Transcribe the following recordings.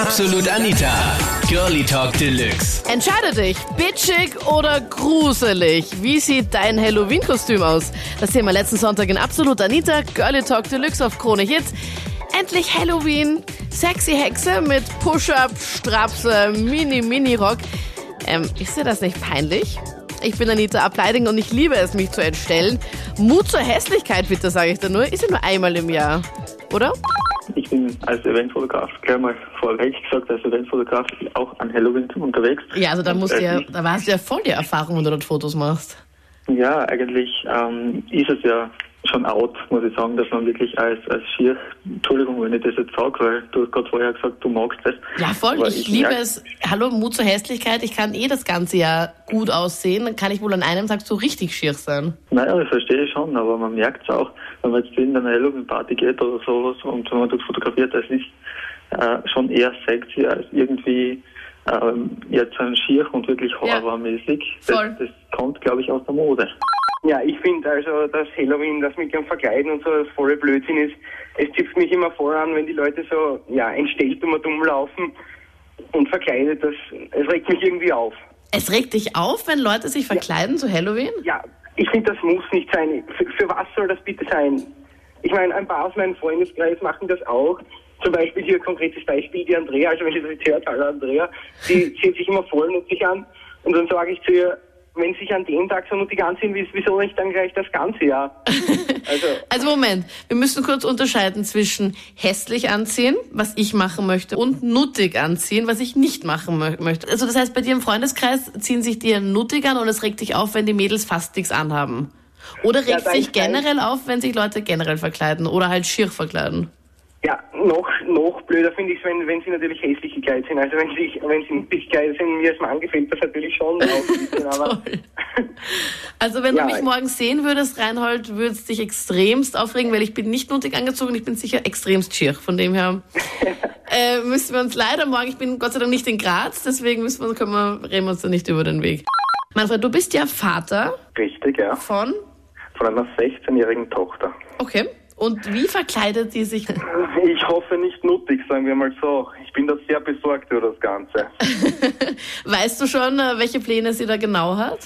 Absolut Anita. Girlie Talk Deluxe. Entscheide dich, bitchig oder gruselig. Wie sieht dein Halloween-Kostüm aus? Das Thema letzten Sonntag in Absolut Anita, Girlie Talk Deluxe auf Krone Hits. Endlich Halloween, sexy Hexe mit Push-Up, Strapse, Mini-Mini-Rock. Ähm, ist dir das nicht peinlich? Ich bin Anita Ableiding und ich liebe es, mich zu entstellen. Mut zur Hässlichkeit, bitte, sage ich da nur. Ist ja nur einmal im Jahr, oder? Ich bin als Eventfotograf, gleich mal vorweg gesagt, als Eventfotograf auch an Halloween unterwegs. Ja, also da musst du ja, Eigentlich- da hast du ja voll die Erfahrung, wenn du dort Fotos machst. Ja, eigentlich ähm, ist es ja schon out, muss ich sagen, dass man wirklich als, als Schier, Entschuldigung, wenn ich das jetzt sage, weil du hast gerade vorher gesagt, du magst das. Ja, voll. Aber Ich liebe es. Hallo, Mut zur Hässlichkeit. Ich kann eh das ganze Jahr gut aussehen. Dann kann ich wohl an einem Tag so richtig schier sein. Naja, ich verstehe schon, aber man merkt es auch, wenn man jetzt in eine Halloween-Party geht oder sowas und wenn man dort fotografiert, das ist äh, schon eher sexy als irgendwie ähm, jetzt ein Schier und wirklich Ja. horrormäßig. Voll. Das, das kommt, glaube ich, aus der Mode. Ja, ich finde also, dass Halloween, das mit dem Verkleiden und so, das volle Blödsinn ist. Es zipft mich immer voll an, wenn die Leute so, ja, entstellt um und dumm laufen und verkleidet. Das, es regt mich irgendwie auf. Es regt dich auf, wenn Leute sich verkleiden zu Halloween? Ja, ich finde, das muss nicht sein. Für, für was soll das bitte sein? Ich meine, ein paar aus meinem Freundeskreis machen das auch. Zum Beispiel hier konkretes Beispiel, die Andrea, also wenn ihr das jetzt hört, hallo Andrea, die zieht sich immer voll nuttig an und dann sage ich zu ihr, wenn sie sich an dem Tag so nuttig anziehen, wie- wieso nicht dann gleich das ganze Jahr? Also, Also Moment, wir müssen kurz unterscheiden zwischen hässlich anziehen, was ich machen möchte, und nuttig anziehen, was ich nicht machen mö möchte. Also das heißt, bei dir im Freundeskreis ziehen sich die nuttig an und es regt dich auf, wenn die Mädels fast nichts anhaben. Oder Ja, regt dein sich Style- generell auf, wenn sich Leute generell verkleiden oder halt schier verkleiden? Ja, noch, noch blöder finde ich es, wenn, wenn sie natürlich hässlich gekleidet sind. Also wenn sie, wenn sie nicht gekleidet sind, mir als Mann gefällt das natürlich schon aber. Also wenn Ja. du mich morgen sehen würdest, Reinhold, würde es dich extremst aufregen, weil ich bin nicht nuttig angezogen, ich bin sicher extremst schier. Von dem her äh, müssen wir uns leider morgen, ich bin Gott sei Dank nicht in Graz, deswegen müssen wir, können wir, reden wir uns da nicht über den Weg. Manfred, du bist ja Vater richtig, ja. von, Von einer 16-jährigen Tochter. okay, und wie verkleidet die sich? Ich hoffe nicht nuttig, sagen wir mal so. Ich bin da sehr besorgt über das Ganze. Weißt du schon, äh, welche Pläne sie da genau hat?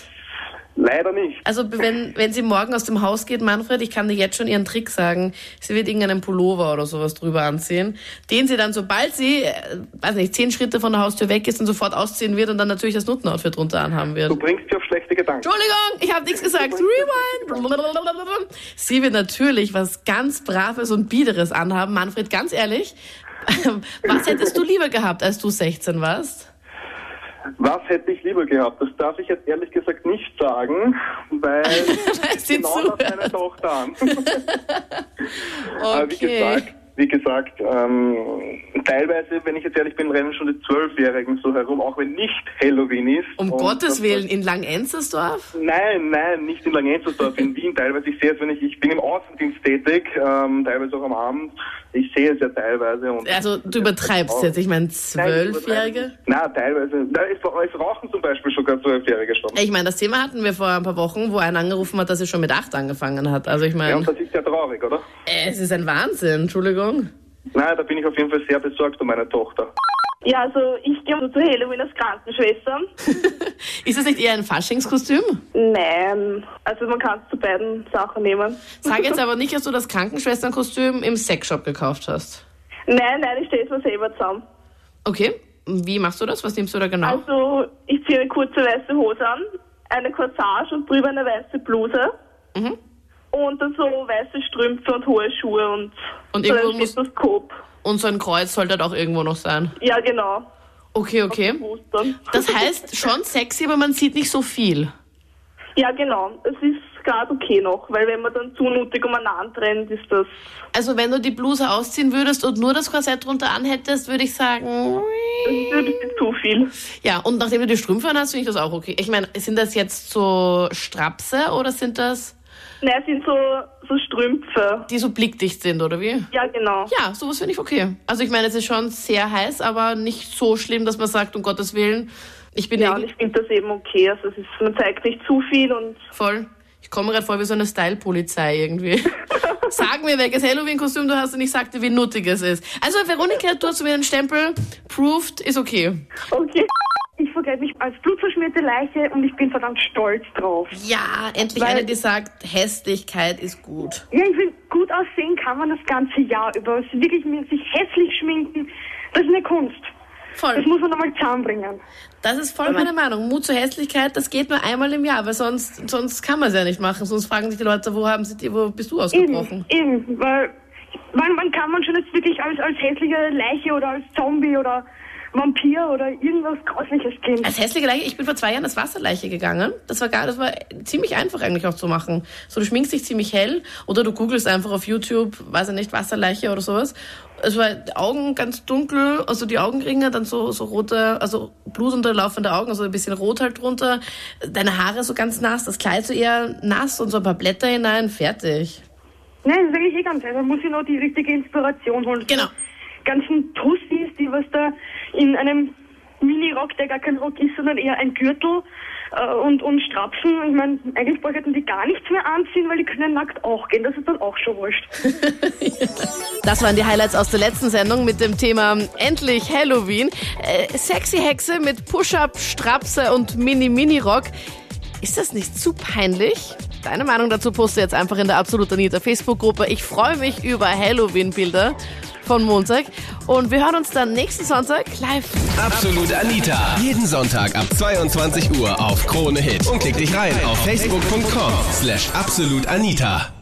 Leider nicht. Also wenn, wenn sie morgen aus dem Haus geht, Manfred, ich kann dir jetzt schon ihren Trick sagen, sie wird irgendeinen Pullover oder sowas drüber anziehen, den sie dann, sobald sie, äh, weiß nicht, zehn Schritte von der Haustür weg ist und sofort ausziehen wird und dann natürlich das Nuttenoutfit drunter anhaben wird. Du bringst dich auf schlechte Gedanken. Entschuldigung, ich habe nichts gesagt. Rewind. Sie wird natürlich was ganz Braves und Biederes anhaben. Manfred, ganz ehrlich, was hättest du lieber gehabt, als du 16 warst? Was hätte ich lieber gehabt? Das darf ich jetzt ehrlich gesagt nicht sagen, weil genau das meine Tochter an. Aber wie Okay. gesagt, wie gesagt, ähm, teilweise, wenn ich jetzt ehrlich bin, rennen schon die Zwölfjährigen so herum, auch wenn nicht Halloween ist. Um Und Gottes Willen, in Langenzersdorf? Nein, nein, nicht in Langenzersdorf, in Wien teilweise. Ich sehe es, wenn ich, ich bin im Außendienst tätig, ähm, teilweise auch am Abend. Ich sehe es ja teilweise. Also du übertreibst jetzt, ich meine Zwölfjährige? Na, teilweise. Da ist, es rauchen zum Beispiel sogar Zwölfjährige schon. Ich meine, das Thema hatten wir vor ein paar Wochen, wo einer angerufen hat, dass er schon mit acht angefangen hat. Also ich Ja, und meine, das ist ja traurig, oder? es ist ein Wahnsinn, Entschuldigung. Nein, da bin ich auf jeden Fall sehr besorgt um meine Tochter. Ja, also ich gehe zu Halloween als Krankenschwester. Ist es nicht eher ein Faschingskostüm? Nein, also man kann es zu beiden Sachen nehmen. Sag jetzt aber nicht, dass du das Krankenschwesternkostüm im Sexshop gekauft hast. Nein, nein, ich stehe es mir selber zusammen. Okay, wie machst du das? Was nimmst du da genau? Also ich ziehe eine kurze weiße Hose an, eine Corsage und drüber eine weiße Bluse. Mhm. Und dann so weiße Strümpfe und hohe Schuhe und, Und so ein Stethoskop. Und so ein Kreuz sollte halt auch irgendwo noch sein. Ja, genau. Okay, okay. Das heißt schon sexy, aber man sieht nicht so viel. Ja, genau. Es ist gerade okay noch, weil wenn man dann zu nötig umeinander rennt, ist das... Also wenn du die Bluse ausziehen würdest und nur das Korsett drunter anhättest, würde ich sagen... Das ist ein bisschen zu viel. Ja, und nachdem du die Strümpfe an hast, finde ich das auch okay. Ich meine, sind das jetzt so Strapse oder sind das Nein, es sind so, so Strümpfe. die so blickdicht sind, oder wie? Ja, genau. Ja, sowas finde ich okay. Also ich meine, es ist schon sehr heiß, aber nicht so schlimm, dass man sagt, um Gottes Willen, ich bin Ja, ja und ich finde das eben okay. Also es ist, man zeigt nicht zu viel und voll. Ich komme gerade vor wie so eine Style-Polizei irgendwie. Sag mir, welches Halloween-Kostüm du hast und ich sag dir, wie nuttig es ist. Also, Veronika, du hast mir einen Stempel. Proved ist okay. Okay. Verkleide mich als blutverschmierte Leiche und ich bin verdammt stolz drauf. Ja, endlich Weil- eine, die sagt, Hässlichkeit ist gut. Ja, ich finde, gut aussehen kann man das ganze Jahr über. Es wirklich sich hässlich schminken, das ist eine Kunst. Das Voll. muss man einmal zusammenbringen. Das ist voll meine Meinung. Mut zur Hässlichkeit, das geht nur einmal im Jahr, weil sonst, sonst kann man es ja nicht machen. Sonst fragen sich die Leute, wo haben sie die, wo bist du ausgebrochen? Eben, eben, weil wann, wann kann man schon jetzt wirklich als, als hässliche Leiche oder als Zombie oder Vampir oder irgendwas Grausliches gehen? Als hässliche Leiche, ich bin vor zwei Jahren als Wasserleiche gegangen. Das war gar, das war ziemlich einfach eigentlich auch zu machen. So, du schminkst dich ziemlich hell oder du googelst einfach auf YouTube, weiß ich nicht, Wasserleiche oder sowas. Es war die Augen ganz dunkel, also die Augenringe, dann so, so rote, also blutunterlaufende Augen, also ein bisschen rot halt drunter. Deine Haare so ganz nass, das Kleid so eher nass und so ein paar Blätter hinein, fertig. Nein, das sage ich eh ganz ehrlich. Da muss ich noch die richtige Inspiration holen. Genau. Ganzen Tussis, die was da in einem Mini-Rock, der gar kein Rock ist, sondern eher ein Gürtel äh, und, und Strapsen. Ich meine, eigentlich bräuchten die gar nichts mehr anziehen, weil die können nackt auch gehen. Das ist dann auch schon wurscht. Das waren die Highlights aus der letzten Sendung mit dem Thema Endlich Halloween. Äh, sexy Hexe mit Push-Up, Strapse und Mini-Mini-Rock. Ist das nicht zu peinlich? Deine Meinung dazu poste jetzt einfach in der Absolut Anita Facebook-Gruppe. Ich freue mich über Halloween-Bilder von Montag. Und wir hören uns dann nächsten Sonntag live. Absolut Anita. Jeden Sonntag ab 22 Uhr auf Krone Hit. Und klick dich rein auf facebook.com slash absolutanita.